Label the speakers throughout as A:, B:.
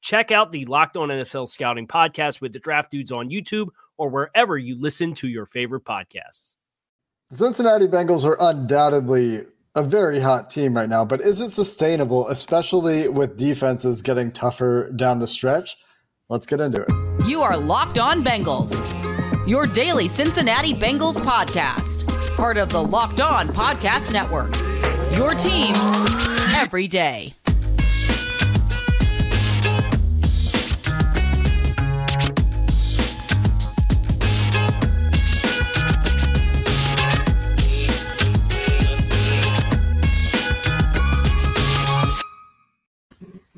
A: Check out the Locked On NFL Scouting podcast with the draft dudes on YouTube or wherever you listen to your favorite podcasts.
B: The Cincinnati Bengals are undoubtedly a very hot team right now, but is it sustainable, especially with defenses getting tougher down the stretch? Let's get into it.
C: You are Locked On Bengals, your daily Cincinnati Bengals podcast, part of the Locked On Podcast Network. Your team every day.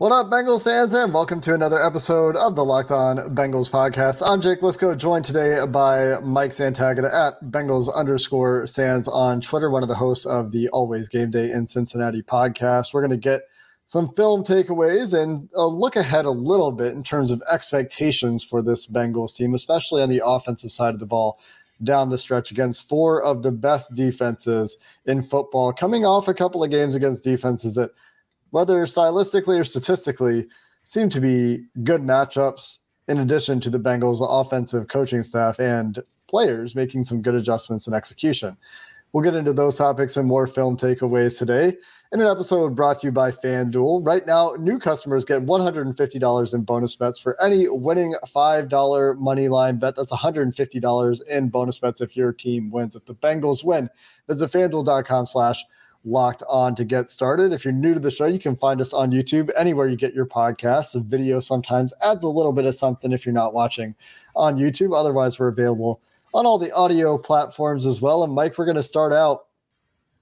B: What up, Bengals fans, and welcome to another episode of the Locked On Bengals podcast. I'm Jake Liscow, joined today by Mike Santagata at Bengals underscore Sans on Twitter, one of the hosts of the Always Game Day in Cincinnati podcast. We're going to get some film takeaways and a look ahead a little bit in terms of expectations for this Bengals team, especially on the offensive side of the ball down the stretch against four of the best defenses in football, coming off a couple of games against defenses that – whether stylistically or statistically, seem to be good matchups in addition to the Bengals' offensive coaching staff and players making some good adjustments and execution. We'll get into those topics and more film takeaways today in an episode brought to you by FanDuel. Right now, new customers get $150 in bonus bets for any winning $5 money line bet. That's $150 in bonus bets if your team wins. If the Bengals win, visit fanduel.com slash locked on to get started. If you're new to the show, you can find us on YouTube, anywhere you get your podcasts. The video sometimes adds a little bit of something if you're not watching on YouTube. Otherwise, we're available on all the audio platforms as well. And Mike, we're going to start out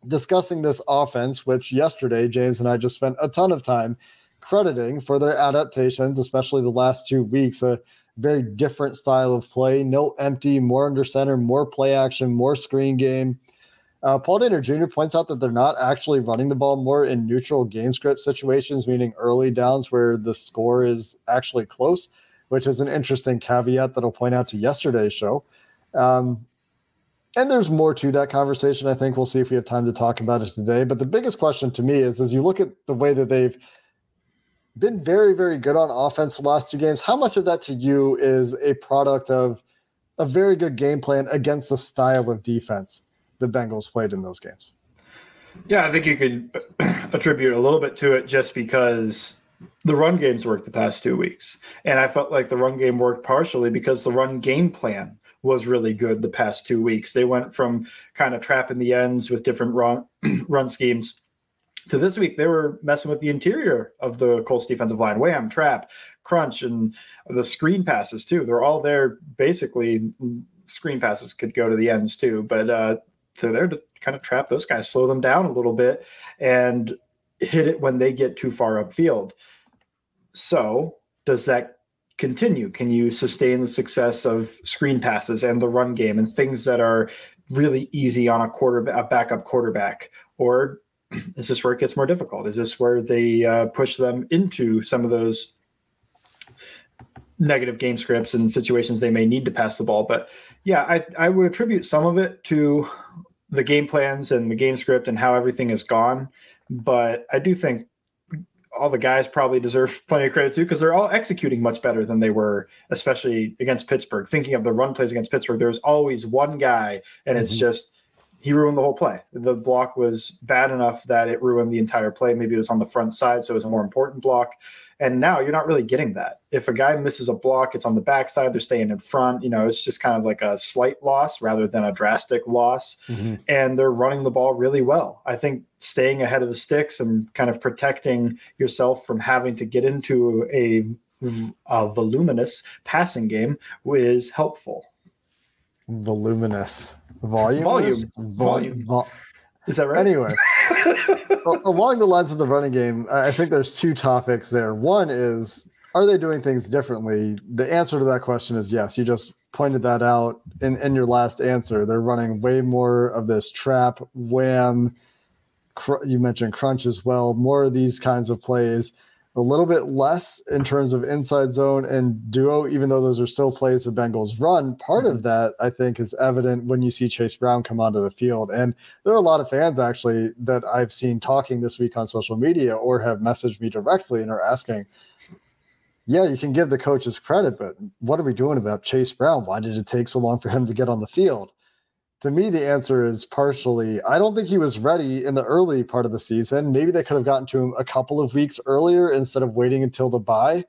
B: discussing this offense, which yesterday James and I just spent a ton of time crediting for their adaptations, especially the last two weeks. A very different style of play, no empty, more under center, more play action, more screen game uh, Paul Dehner Jr. points out that they're not actually running the ball more in neutral game script situations, meaning early downs where the score is actually close, which is an interesting caveat that I'll point out to yesterday's show. Um, and there's more to that conversation. I think we'll see if we have time to talk about it today. But the biggest question to me is as you look at the way that they've been very, very good on offense the last two games, how much of that to you is a product of a very good game plan against the style of defense? The Bengals played in those games.
D: Yeah, I think you could attribute a little bit to it just because the run games worked the past two weeks. And I felt like the run game worked partially because the run game plan was really good the past two weeks. They went from kind of trapping the ends with different run run schemes to this week they were messing with the interior of the Colts defensive line, wham, trap, crunch, and the screen passes too. They're all there basically. Screen passes could go to the ends too, but uh, they're there to kind of trap those guys, slow them down a little bit, and hit it when they get too far upfield. So, does that continue? Can you sustain the success of screen passes and the run game and things that are really easy on a quarterback, a backup quarterback, or is this where it gets more difficult? Is this where they uh, push them into some of those negative game scripts and situations they may need to pass the ball? But yeah, I, I would attribute some of it to the game plans and the game script and how everything is gone. But I do think all the guys probably deserve plenty of credit too because they're all executing much better than they were, especially against Pittsburgh. Thinking of the run plays against Pittsburgh, there's always one guy, and mm-hmm. it's just he ruined the whole play. The block was bad enough that it ruined the entire play. Maybe it was on the front side, so it was a more important block. And now you're not really getting that. If a guy misses a block, it's on the backside, they're staying in front. You know, it's just kind of like a slight loss rather than a drastic loss. Mm-hmm. And they're running the ball really well. I think staying ahead of the sticks and kind of protecting yourself from having to get into a, a voluminous passing game is helpful.
B: Voluminous. Volume.
D: Volume. Volume. Vol- is that right?
B: Anyway, along the lines of the running game, I think there's two topics there. One is, are they doing things differently? The answer to that question is yes. You just pointed that out in, in your last answer. They're running way more of this trap, wham. Cr- you mentioned crunch as well. More of these kinds of plays a little bit less in terms of inside zone and duo, even though those are still plays of Bengals run. Part of mm-hmm. that, I think, is evident when you see Chase Brown come onto the field. And there are a lot of fans actually that I've seen talking this week on social media or have messaged me directly and are asking, yeah, you can give the coaches credit, but what are we doing about Chase Brown? Why did it take so long for him to get on the field? To me, the answer is partially. I don't think he was ready in the early part of the season. Maybe they could have gotten to him a couple of weeks earlier instead of waiting until the bye.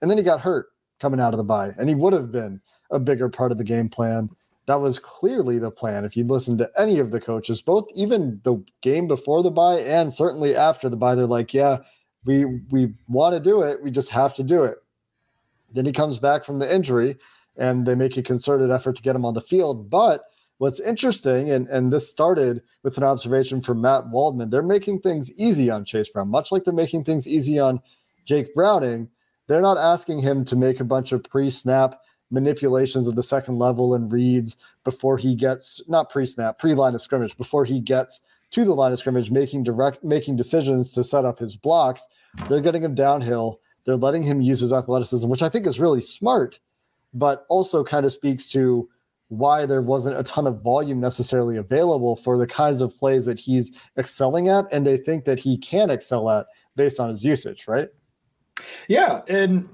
B: And then he got hurt coming out of the bye, and he would have been a bigger part of the game plan. That was clearly the plan. If you listen to any of the coaches, both even the game before the bye and certainly after the bye, they're like, "Yeah, we we want to do it. We just have to do it." Then he comes back from the injury, and they make a concerted effort to get him on the field, but What's interesting, and, and this started with an observation from Matt Waldman, they're making things easy on Chase Brown, much like they're making things easy on Jake Browning. They're not asking him to make a bunch of pre snap manipulations of the second level and reads before he gets, not pre snap, pre line of scrimmage, before he gets to the line of scrimmage, making direct, making decisions to set up his blocks. They're getting him downhill. They're letting him use his athleticism, which I think is really smart, but also kind of speaks to why there wasn't a ton of volume necessarily available for the kinds of plays that he's excelling at and they think that he can excel at based on his usage, right?
D: Yeah, and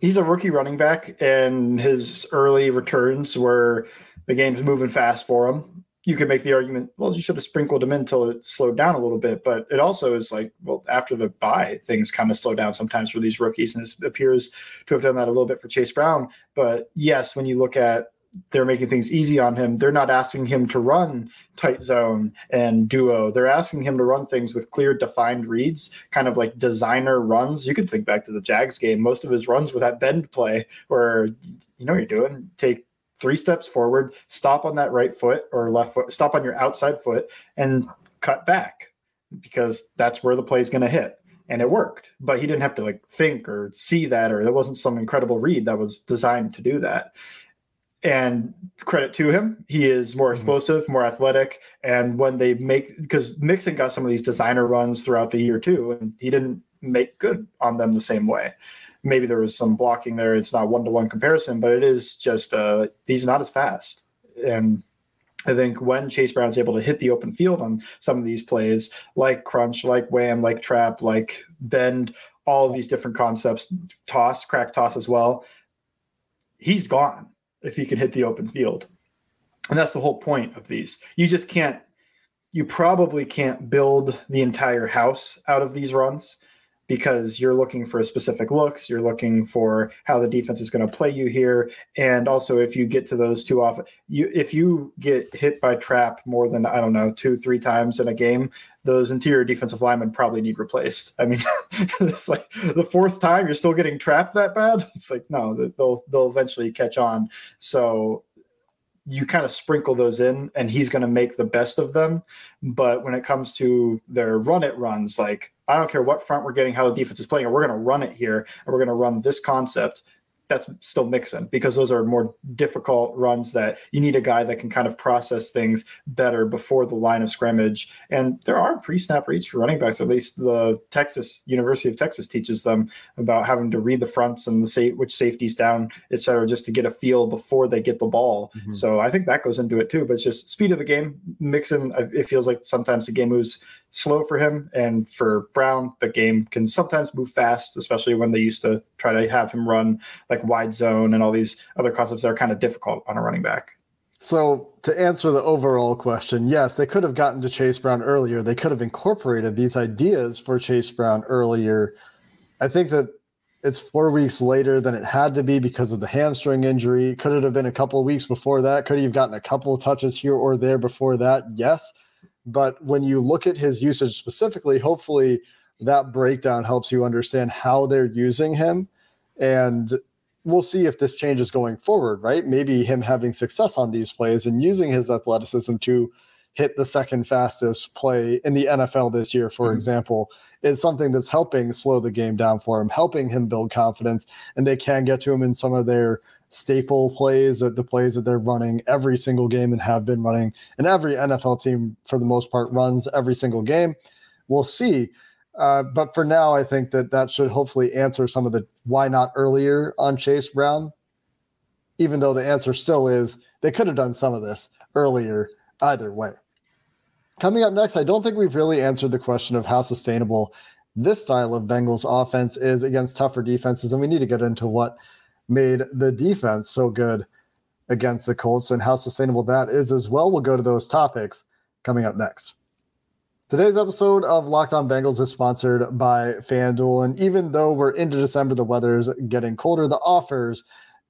D: he's a rookie running back and his early returns were the game's moving fast for him. You could make the argument, well, you should have sprinkled him in until it slowed down a little bit. But it also is like, well, after the bye, things kind of slow down sometimes for these rookies. And this appears to have done that a little bit for Chase Brown. But yes, when you look at they're making things easy on him. They're not asking him to run tight zone and duo. They're asking him to run things with clear, defined reads, kind of like designer runs. You could think back to the Jags game. Most of his runs were that bend play where you know what you're doing. Take three steps forward, stop on that right foot or left foot, stop on your outside foot, and cut back because that's where the play is going to hit. And it worked, but he didn't have to like think or see that, or there wasn't some incredible read that was designed to do that and credit to him. He is more mm-hmm. explosive more athletic and when they make because mixon got some of these designer runs throughout the year too and he didn't make good on them the same way. Maybe there was some blocking there. It's not one-to-one comparison but it is just uh he's not as fast. And I think when Chase Brown's able to hit the open field on some of these plays, like crunch, like wham, like trap, like bend, all of these different concepts, toss, crack toss as well, he's gone if he can hit the open field. And that's the whole point of these. You just can't, you probably can't build the entire house out of these runs because you're looking for specific looks. You're looking for how the defense is going to play you here. And also, if you get to those too often, you if you get hit by trap more than I don't know two, three times in a game, those interior defensive linemen probably need replaced. I mean, it's like the fourth time you're still getting trapped that bad. It's like no, they'll they'll eventually catch on. So you kind of sprinkle those in and he's going to make the best of them. But when it comes to their run it runs like i don't care what front we're getting how the defense is playing we're going to run it here and we're going to run this concept that's still Mixon because those are more difficult runs that you need a guy that can kind of process things better before the line of scrimmage. And there are pre-snap reads for running backs. At least the Texas University of Texas teaches them about having to read the fronts and the say which safeties down, et cetera, just to get a feel before they get the ball. Mm-hmm. So I think that goes into it too. But it's just speed of the game. Mixon, it feels like sometimes the game moves slow for him. And for Brown, the game can sometimes move fast, especially when they used to try to have him run like wide zone and all these other concepts that are kind of difficult on a running back.
B: So, to answer the overall question, yes, they could have gotten to Chase Brown earlier. They could have incorporated these ideas for Chase Brown earlier. I think that it's four weeks later than it had to be because of the hamstring injury. Could it have been a couple weeks before that? Could he have gotten a couple touches here or there before that? Yes. But when you look at his usage specifically, hopefully that breakdown helps you understand how they're using him. And we'll see if this changes going forward, right? Maybe him having success on these plays and using his athleticism to hit the second fastest play in the NFL this year, for mm-hmm. example, is something that's helping slow the game down for him, helping him build confidence, and they can get to him in some of their staple plays, the plays that they're running every single game and have been running, and every NFL team for the most part runs every single game. We'll see. Uh, but for now, I think that that should hopefully answer some of the why not earlier on Chase Brown, even though the answer still is they could have done some of this earlier either way. Coming up next, I don't think we've really answered the question of how sustainable this style of Bengals offense is against tougher defenses. And we need to get into what made the defense so good against the Colts and how sustainable that is as well. We'll go to those topics coming up next. Today's episode of Locked On Bengals is sponsored by FanDuel. And even though we're into December, the weather's getting colder, the offers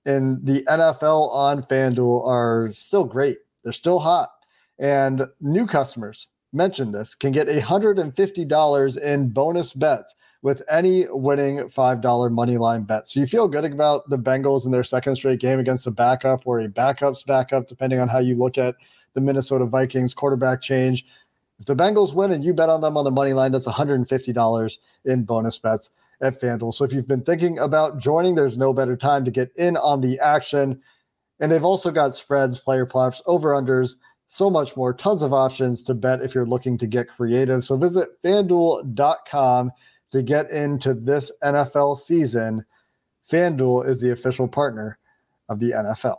B: in the NFL on FanDuel are still great. They're still hot. And new customers, mention this, can get $150 in bonus bets with any winning $5 money line bet. So you feel good about the Bengals in their second straight game against a backup or a backup's backup, depending on how you look at the Minnesota Vikings quarterback change. If the Bengals win and you bet on them on the money line, that's $150 in bonus bets at FanDuel. So if you've been thinking about joining, there's no better time to get in on the action. And they've also got spreads, player props, over unders, so much more. Tons of options to bet if you're looking to get creative. So visit fanduel.com to get into this NFL season. FanDuel is the official partner of the NFL.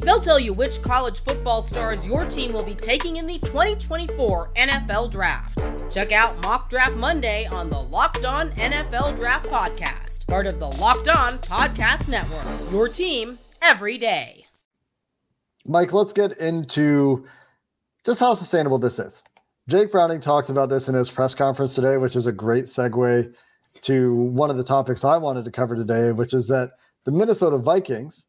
C: They'll tell you which college football stars your team will be taking in the 2024 NFL Draft. Check out Mock Draft Monday on the Locked On NFL Draft Podcast part of the Locked On Podcast Network. Your team every day.
B: Mike, let's get into just how sustainable this is. Jake Browning talked about this in his press conference today, which is a great segue to one of the topics I wanted to cover today, which is that the Minnesota Vikings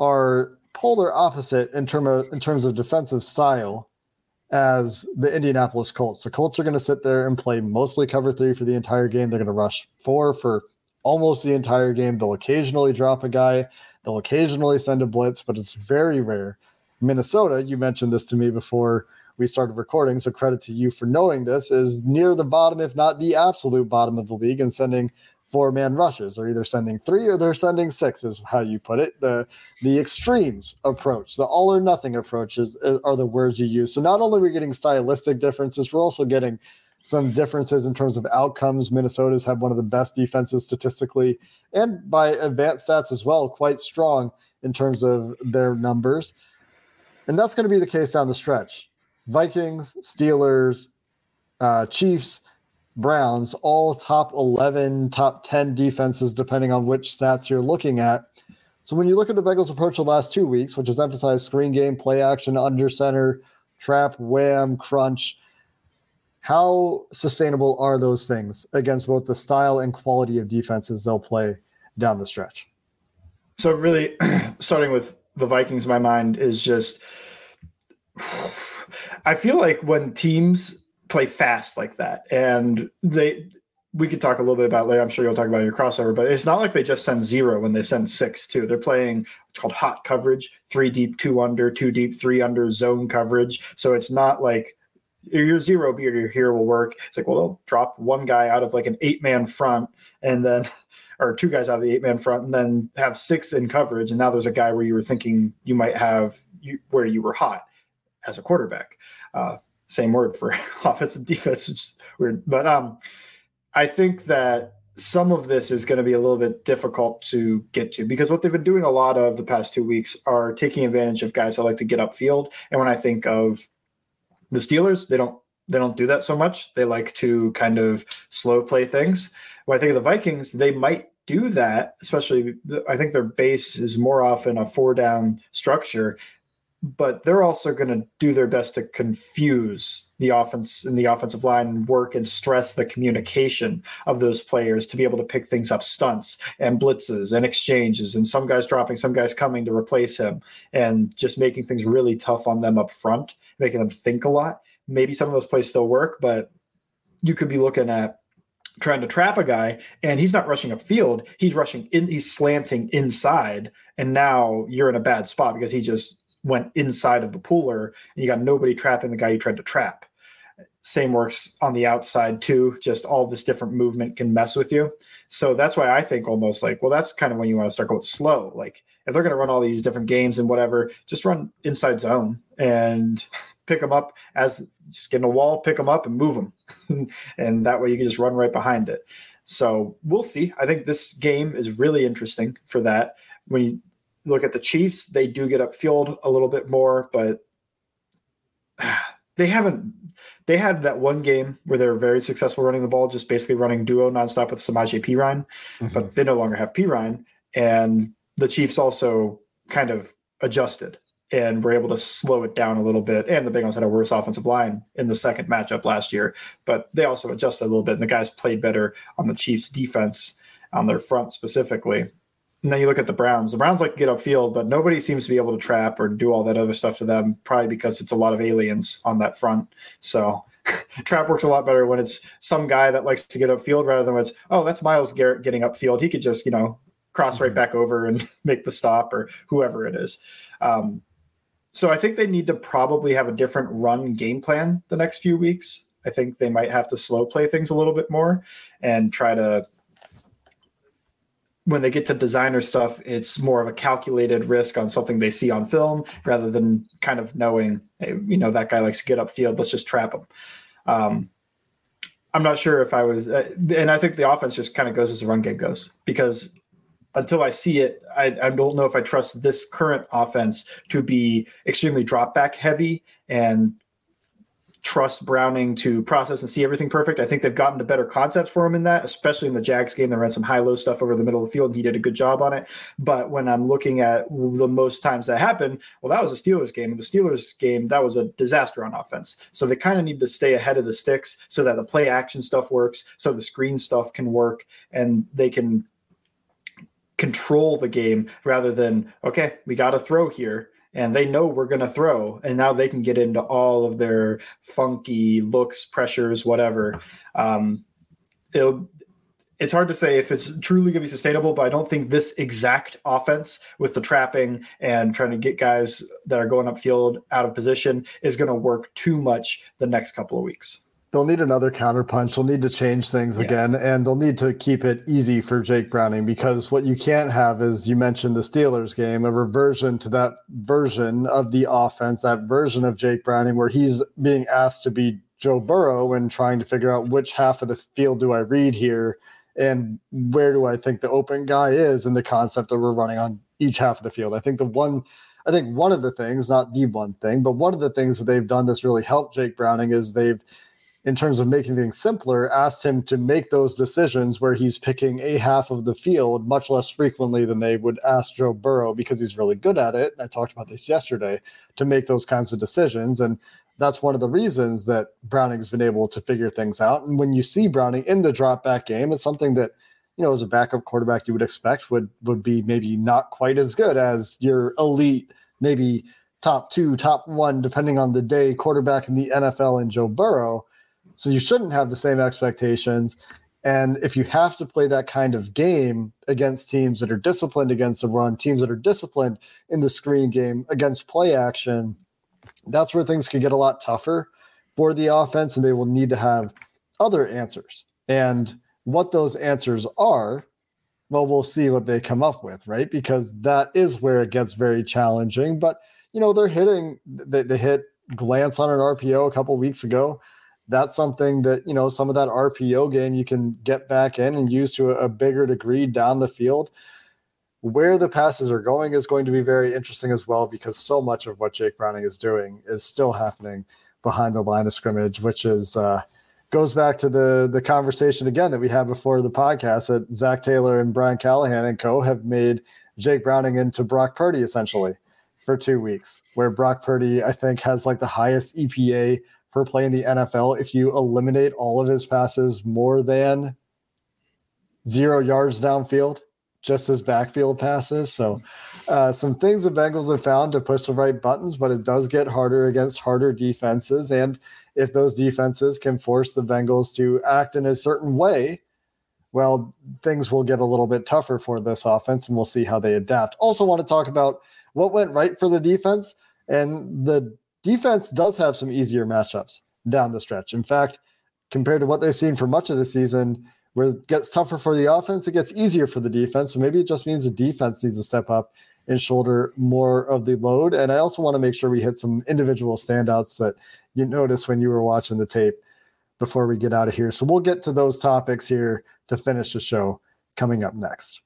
B: are polar opposite in, term of, in terms of defensive style as the Indianapolis Colts. The Colts are going to sit there and play mostly cover three for the entire game. They're going to rush four for almost the entire game. They'll occasionally drop a guy, they'll occasionally send a blitz, but it's very rare. Minnesota, you mentioned this to me before we started recording, so credit to you for knowing this, is near the bottom, if not the absolute bottom of the league, and sending four man rushes, are either sending three or they're sending six, is how you put it. The the extremes approach, the all or nothing approaches are the words you use. So not only are we getting stylistic differences, we're also getting some differences in terms of outcomes. Minnesota's had one of the best defenses statistically and by advanced stats as well, quite strong in terms of their numbers. And that's going to be the case down the stretch. Vikings, Steelers, uh, Chiefs, Browns, all top 11, top 10 defenses, depending on which stats you're looking at. So when you look at the Bengals' approach the last two weeks, which has emphasized screen game, play action, under center, trap, wham, crunch, how sustainable are those things against both the style and quality of defenses they'll play down the stretch?
D: So, really, starting with the Vikings, my mind is just I feel like when teams play fast like that and they we could talk a little bit about later. I'm sure you'll talk about your crossover, but it's not like they just send zero when they send six too. They're playing it's called hot coverage, three deep, two under, two deep, three under zone coverage. So it's not like your zero beater here will work. It's like, well, they'll drop one guy out of like an eight man front and then, or two guys out of the eight man front and then have six in coverage. And now there's a guy where you were thinking you might have you, where you were hot. as a quarterback. Uh, same word for offense and defense. It's weird, but um, I think that some of this is going to be a little bit difficult to get to because what they've been doing a lot of the past two weeks are taking advantage of guys that like to get upfield. And when I think of the Steelers, they don't they don't do that so much. They like to kind of slow play things. When I think of the Vikings, they might do that, especially I think their base is more often a four down structure but they're also going to do their best to confuse the offense and the offensive line work and stress the communication of those players to be able to pick things up stunts and blitzes and exchanges and some guys dropping some guys coming to replace him and just making things really tough on them up front making them think a lot. Maybe some of those plays still work but you could be looking at trying to trap a guy and he's not rushing upfield he's rushing in he's slanting inside and now you're in a bad spot because he just went inside of the puller and you got nobody trapping the guy you tried to trap. Same works on the outside too. Just all this different movement can mess with you. So that's why I think almost like, well, that's kind of when you want to start going slow. Like if they're going to run all these different games and whatever, just run inside zone and pick them up as just get in a wall, pick them up and move them. and that way you can just run right behind it. So we'll see. I think this game is really interesting for that. When you look at the Chiefs, they do get upfield a little bit more, but they haven't. They had that one game where they were very successful running the ball, just basically running duo nonstop with Samaje Perine, mm-hmm. but they no longer have Perine, and the Chiefs also kind of adjusted and were able to slow it down a little bit. And the Bengals had a worse offensive line in the second matchup last year, but they also adjusted a little bit, and the guys played better on the Chiefs' defense on their front specifically. And then you look at the Browns. The Browns like to get upfield, but nobody seems to be able to trap or do all that other stuff to them, probably because it's a lot of aliens on that front. So trap works a lot better when it's some guy that likes to get upfield rather than when it's, oh, that's Myles Garrett getting upfield. He could just, you know, cross mm-hmm. right back over and make the stop or whoever it is. Um, so I think they need to probably have a different run game plan the next few weeks. I think they might have to slow play things a little bit more and try to when they get to designer stuff, it's more of a calculated risk on something they see on film rather than kind of knowing, hey, you know, that guy likes to get upfield. Let's just trap him. Um, I'm not sure if I was, uh, and I think the offense just kind of goes as the run game goes because until I see it, I, I, don't know if I trust this current offense to be extremely drop back heavy and trust Browning to process and see everything perfect. I think they've gotten a better concept for him in that, especially in the Jags game. They ran some high low stuff over the middle of the field, and he did a good job on it. But when I'm looking at the most times that happened, well, that was a Steelers game. In the Steelers game, that was a disaster on offense. So they kind of need to stay ahead of the sticks so that the play action stuff works, so the screen stuff can work, and they can control the game rather than okay, we got to throw here and they know we're going to throw and now they can get into all of their funky looks pressures whatever. Um, it'll it's hard to say if it's truly going to be sustainable but i don't think this exact offense with the trapping and trying to get guys that are going upfield out of position is going to work too much the next couple of weeks
B: they'll need another counterpunch. They'll need to change things yeah. again, and they'll need to keep it easy for Jake Browning because what you can't have is you mentioned the Steelers game, a reversion to that version of the offense, that version of Jake Browning, where he's being asked to be Joe Burrow and trying to figure out which half of the field do I read here and where do I think the open guy is in the concept that we're running on each half of the field. I think the one I think one of the things, not the one thing, but one of the things that they've done that's really helped Jake Browning is they've in terms of making things simpler, asked him to make those decisions where he's picking a half of the field much less frequently than they would ask Joe Burrow because he's really good at it. I talked about this yesterday to make those kinds of decisions. And that's one of the reasons that Browning's been able to figure things out. And when you see Browning in the drop back game, it's something that, you know, as a backup quarterback you would expect would would be maybe not quite as good as your elite, maybe top two, top one, depending on the day, quarterback in the NFL and Joe Burrow so you shouldn't have the same expectations. And if you have to play that kind of game against teams that are disciplined against the run, teams that are disciplined in the screen game against play action, that's where things can get a lot tougher for the offense, and they will need to have other answers. And what those answers are, well, we'll see what they come up with, right? Because that is where it gets very challenging. But you know, they're hitting they, they hit glance on an RPO a couple weeks ago, that's something that, you know, some of that RPO game you can get back in and use to a, bigger degree down the field. Where the passes are going is going to be very interesting as well because so much of what Jake Browning is doing is still happening behind the line of scrimmage, which is uh, goes back to the the conversation again that we had before the podcast that Zac Taylor and Brian Callahan and co have made Jake Browning into Brock Purdy essentially for two weeks, where Brock Purdy I think has like the highest EPA per play in the NFL if you eliminate all of his passes more than zero yards downfield just as backfield passes. So, uh, some things the Bengals have found to push the right buttons, but it does get harder against harder defenses. And if those defenses can force the Bengals to act in a certain way, well, things will get a little bit tougher for this offense, and we'll see how they adapt. Also, want to talk about what went right for the defense. And the defense does have some easier matchups down the stretch. In fact, compared to what they've seen for much of the season, where it gets tougher for the offense, it gets easier for the defense. So maybe it just means the defense needs to step up and shoulder more of the load. And I also want to make sure we hit some individual standouts that you noticed when you were watching the tape before we get out of here. So we'll get to those topics here to finish the show coming up next.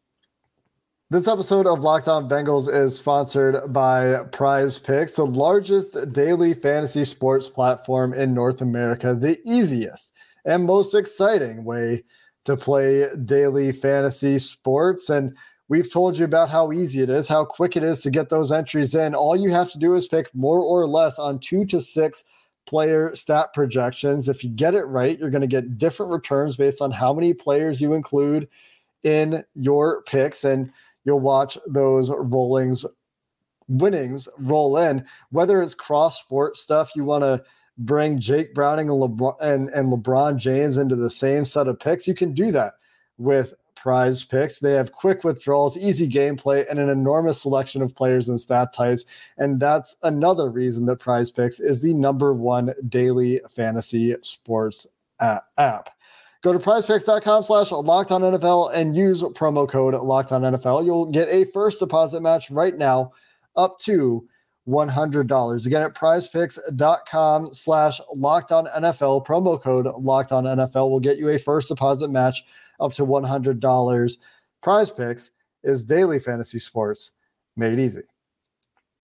B: This episode of Locked On Bengals is sponsored by Prize Picks, the largest daily fantasy sports platform in North America, the easiest and most exciting way to play daily fantasy sports. And we've told you about how easy it is, how quick it is to get those entries in. All you have to do is pick more or less on two to six player stat projections. If you get it right, you're going to get different returns based on how many players you include in your picks. And you'll watch those rollings winnings roll in, whether it's cross sport stuff you want to bring Jake Browning and LeBron, and, and LeBron James into the same set of picks, you can do that with prize picks. They have quick withdrawals, easy gameplay, and an enormous selection of players and stat types. And that's another reason that prize picks is the number one daily fantasy sports app. Go to prizepicks.com slash locked on NFL and use promo code locked on NFL. You'll get a first deposit match right now up to $100. Again, at prizepicks.com slash locked on NFL, promo code locked on NFL will get you a first deposit match up to $100. Prize Picks is daily fantasy sports made easy.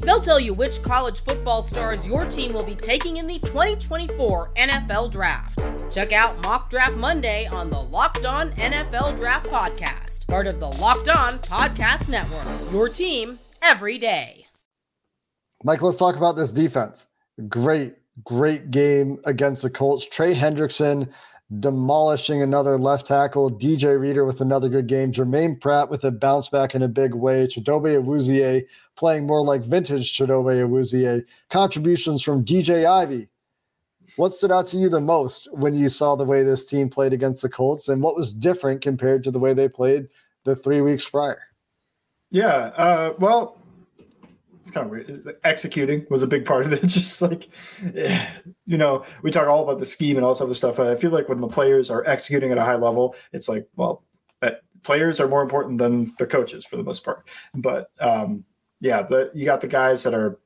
C: They'll tell you which college football stars your team will be taking in the 2024 NFL Draft. Check out Mock Draft Monday on the Locked On NFL Draft Podcast part of the Locked On Podcast Network. Your team every day.
B: Mike, let's talk about this defense. Great, great game against the Colts. Trey Hendrickson demolishing another left tackle. DJ Reader with another good game. Germaine Pratt with a bounce back in a big way. Chidobe Awuzie playing more like vintage Chidobe Awuzie. Contributions from DJ Ivey. what stood out to you the most when you saw the way this team played against the Colts, and what was different compared to the way they played the three weeks prior?
D: Yeah, uh, well, it's kind of weird. Executing was a big part of it. Just like, you know, we talk all about the scheme and all this other stuff. But I feel like when the players are executing at a high level, it's like, well, uh, players are more important than the coaches for the most part. But um, yeah, but you got the guys that are.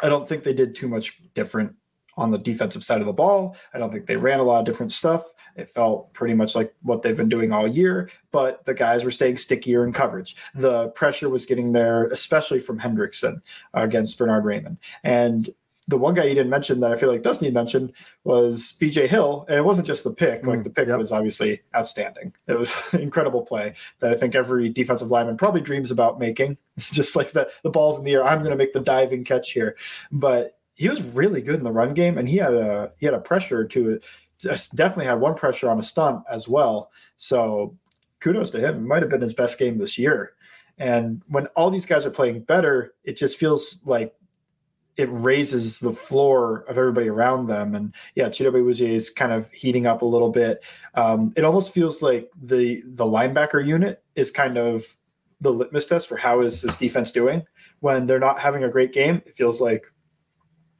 D: I don't think they did too much different on the defensive side of the ball. I don't think they ran a lot of different stuff. It felt pretty much like what they've been doing all year, but the guys were staying stickier in coverage. The pressure was getting there, especially from Hendrickson uh, against Bernhard Raimann. And the one guy you didn't mention that I feel like does need mention was BJ Hill. And it wasn't just the pick, like mm, the pick yep. was obviously outstanding. It was incredible play that I think every defensive lineman probably dreams about making. Just like the, the ball's in the air. I'm going to make the diving catch here. But he was really good in the run game, and he had a he had a pressure to definitely had one pressure on a stunt as well. So kudos to him. It might have been his best game this year. And when all these guys are playing better, it just feels like it raises the floor of everybody around them. And yeah, Chidobe Awuzie is kind of heating up a little bit. Um, it almost feels like the the linebacker unit is kind of the litmus test for how is this defense doing when they're not having a great game. It feels like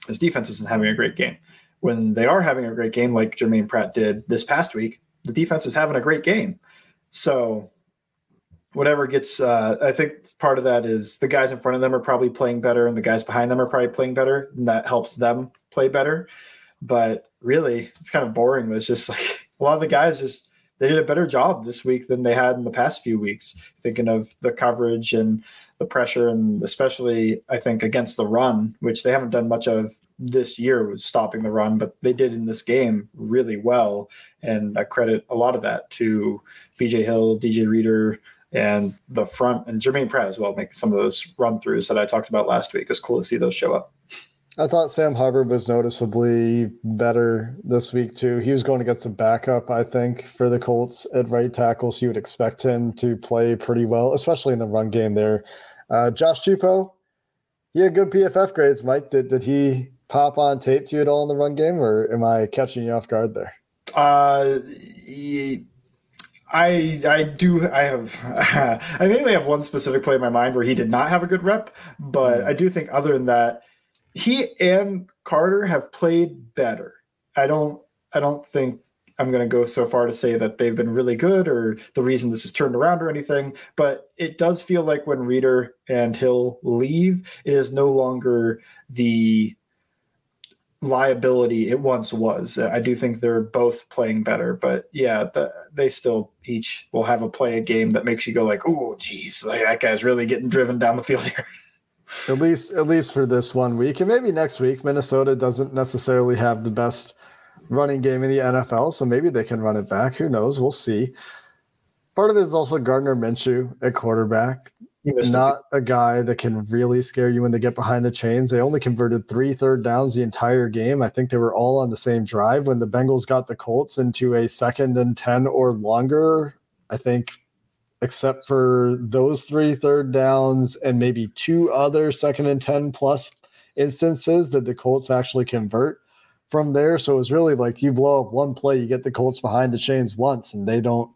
D: this defense isn't having a great game. When they are having a great game, like Germaine Pratt did this past week, the defense is having a great game. So whatever gets uh, i think part of that is the guys in front of them are probably playing better and the guys behind them are probably playing better. And that helps them play better. But really it's kind of boring. It's just like a lot of the guys just they did a better job this week than they had in the past few weeks. Thinking of the coverage and the pressure and especially i think against the run which they haven't done much of this year was stopping the run but they did in this game really well. And i credit a lot of that to bj hill dj reader and the front and Germaine Pratt as well make some of those run throughs that I talked about last week. It's cool to see those show up.
B: I thought Sam Hubbard was noticeably better this week too. He was going against a backup, I think, for the Colts at right tackle, so you would expect him to play pretty well, especially in the run game there. Uh, Josh Tupou, he had good PFF grades. Mike, did did he pop on tape to you at all in the run game, or am I catching you off guard there?
D: Uh, he, I I do I have I mainly have one specific play in my mind where he did not have a good rep, but hmm. I do think other than that, he and Carter have played better. I don't I don't think I'm going to go so far to say that they've been really good or the reason this is turned around or anything, but it does feel like when Reader and Hill leave, it is no longer the liability it once was. I do think they're both playing better, but yeah, the, they still each will have a play a game that makes you go like, "Oh, geez, like, that guy's really getting driven down the field here."
B: at least, at least for this one week, and maybe next week, Minnesota doesn't necessarily have the best running game in the NFL, so maybe they can run it back. Who knows? We'll see. Part of it is also Gardner Minshew at quarterback not a guy that can really scare you when they get behind the chains. They only converted three third downs the entire game. I think they were all on the same drive when the Bengals got the Colts into a second and 10 or longer. I think, except for those three third downs and maybe two other second and 10 plus instances that the Colts actually convert from there. So it was really like you blow up one play, you get the Colts behind the chains once, and they don't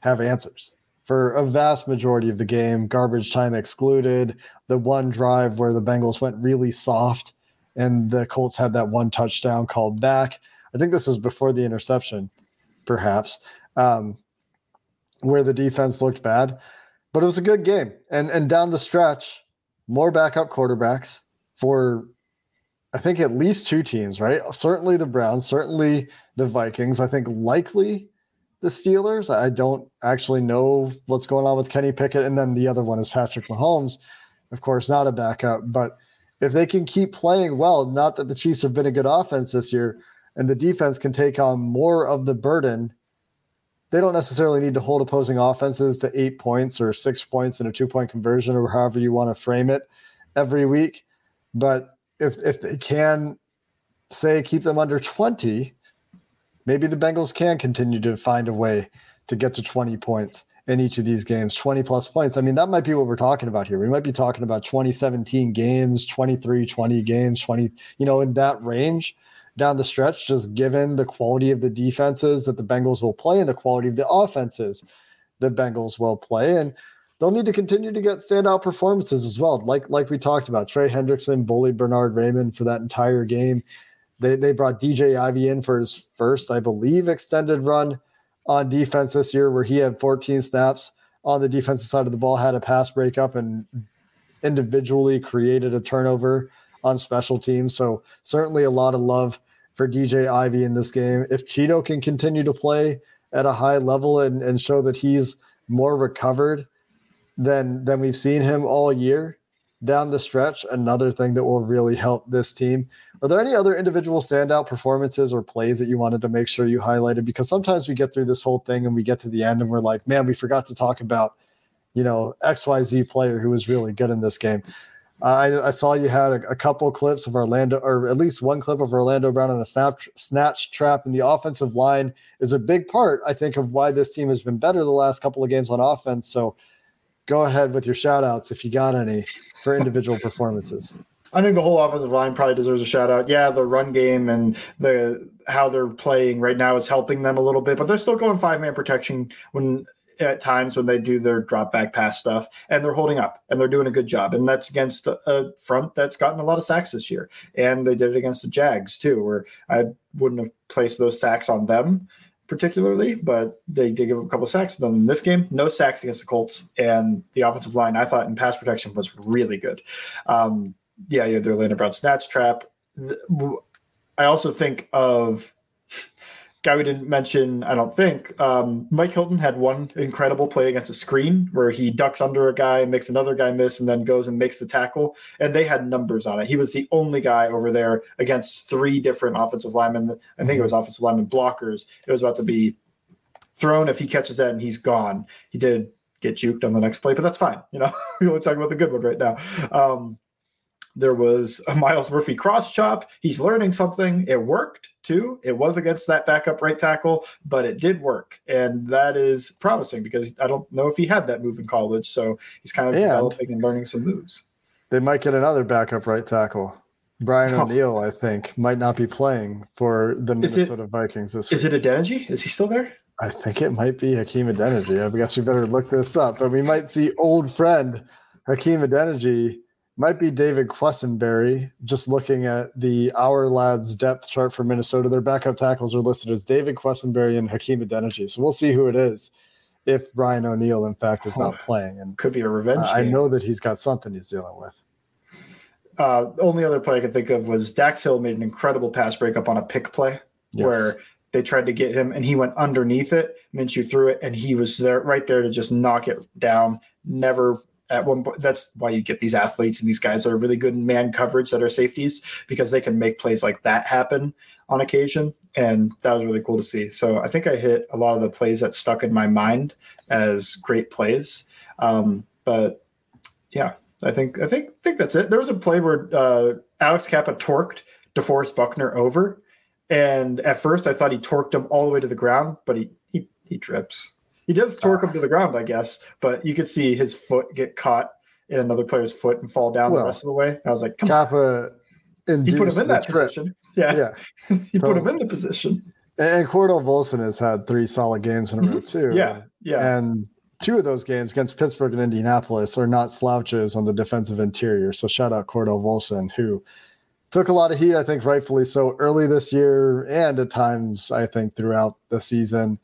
B: have answers for a vast majority of the game, garbage time excluded. The one drive where the Bengals went really soft and the Colts had that one touchdown called back. I think this was before the interception, perhaps, um, where the defense looked bad. But it was a good game. And and down the stretch, more backup quarterbacks for I think at least two teams, right? Certainly the Browns, certainly the Vikings. I think likely the Steelers. I don't actually know what's going on with Kenny Pickett. And then the other one is Patrick Mahomes, of course, not a backup. But if they can keep playing well, not that the Chiefs have been a good offense this year, and the defense can take on more of the burden, they don't necessarily need to hold opposing offenses to eight points or six points in a two point conversion or however you want to frame it every week. But if if they can say keep them under 20, maybe the Bengals can continue to find a way to get to 20 points in each of these games, 20 plus points. I mean, that might be what we're talking about here. We might be talking about 2017 games, 23, 20 games, 20, you know, in that range down the stretch, just given the quality of the defenses that the Bengals will play and the quality of the offenses the Bengals will play. And they'll need to continue to get standout performances as well. Like, like we talked about, Trey Hendrickson, bully Bernhard Raimann for that entire game. They they brought DJ Ivey in for his first, I believe, extended run on defense this year, where he had 14 snaps on the defensive side of the ball, had a pass breakup, and individually created a turnover on special teams. So certainly a lot of love for DJ Ivey in this game. If Cheeto can continue to play at a high level and, and show that he's more recovered than than we've seen him all year down the stretch, another thing that will really help this team. Are there any other individual standout performances or plays that you wanted to make sure you highlighted? Because sometimes we get through this whole thing and we get to the end and we're like, man, we forgot to talk about, you know, XYZ player who was really good in this game. Uh, I, I, saw you had a, a, couple clips of Orlando, or at least one clip of Orlando Brown on a snap, snatch trap, and the offensive line is a big part, I think, of why this team has been better the last couple of games on offense. So go ahead with your shout outs if you got any for individual performances.
D: I think the whole offensive line probably deserves a shout out. Yeah, the run game and the how they're playing right now is helping them a little bit, but they're still going five man protection when at times when they do their drop back pass stuff, and they're holding up and they're doing a good job. And that's against a, a front that's gotten a lot of sacks this year. And they did it against the Jags too, where I wouldn't have placed those sacks on them particularly, but they did give up a couple sacks. But in this game, no sacks against the Colts, and the offensive line I thought in pass protection was really good. Um, yeah, you had the Orlando Brown snatch trap. I also think of guy we didn't mention, I don't think. Um, Mike Hilton had one incredible play against a screen where he ducks under a guy, makes another guy miss, and then goes and makes the tackle. And they had numbers on it. He was the only guy over there against three different offensive linemen. I think it was offensive lineman blockers. It was about to be thrown. If he catches that and he's gone, he did get juked on the next play, but that's fine. You know, we only talk about the good one right now. Um, there was a Myles Murphy cross chop. He's learning something. It worked too. It was against that backup right tackle, but it did work. And that is promising because I don't know if he had that move in college. So he's kind of and developing and learning some moves.
B: They might get another backup right tackle. Brian oh. O'Neill, I think, might not be playing for the Minnesota
D: it,
B: Vikings this
D: is week. Is it Adeniji? Is he still there?
B: I think it might be Hakeem Adeniji. I guess we better look this up. But we might see old friend Hakeem Adeniji might be David Quessenberry. Just looking at the Our Lads depth chart for Minnesota, their backup tackles are listed as David Quessenberry and Hakeem Adeniji. So we'll see who it is if Brian O'Neill, in fact, is not playing. And
D: could be a revenge. Uh,
B: I know that he's got something he's dealing with.
D: Uh, only other play I could think of was Dax Hill made an incredible pass breakup on a pick play yes. where they tried to get him and he went underneath it. Minshew threw it and he was there right there to just knock it down. Never at one point. That's why you get these athletes and these guys that are really good in man coverage that are safeties because they can make plays like that happen on occasion. And that was really cool to see. So I think I hit a lot of the plays that stuck in my mind as great plays. Um, but yeah, I think I think think that's it. There was a play where uh, Alex Cappa torqued DeForest Buckner over, and at first I thought he torqued him all the way to the ground, but he he he trips. He does torque him to the ah. ground, I guess, but you could see his foot get caught in another player's foot and fall down well, the rest of the way. And I was like, Come
B: Cappa
D: on. He put him in that trip. position. Yeah. Yeah. he totally. put him in the position.
B: And Cordell Volson has had three solid games in a row, mm-hmm. too.
D: yeah. Yeah.
B: And two of those games against Pittsburgh and Indianapolis are not slouches on the defensive interior. So shout out Cordell Volson, who took a lot of heat, I think rightfully so, early this year and at times, I think, throughout the season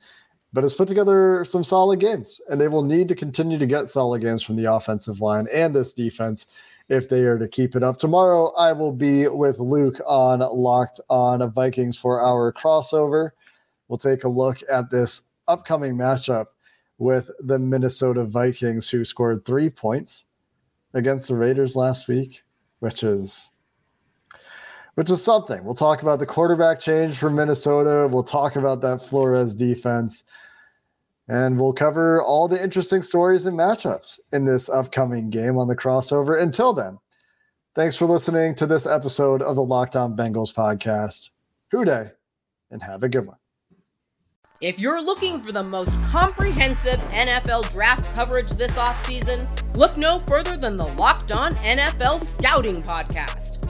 B: but has put together some solid games, and they will need to continue to get solid games from the offensive line and this defense if they are to keep it up. Tomorrow, I will be with Luke on Locked on Vikings for our crossover. We'll take a look at this upcoming matchup with the Minnesota Vikings, who scored three points against the Raiders last week, which is which is something. We'll talk about the quarterback change for Minnesota. We'll talk about that Flores defense. And we'll cover all the interesting stories and matchups in this upcoming game on the crossover. Until then, thanks for listening to this episode of the Locked On Bengals podcast. Who Dey, and have a good one.
C: If you're looking for the most comprehensive NFL draft coverage this offseason, look no further than the Locked On NFL Scouting Podcast.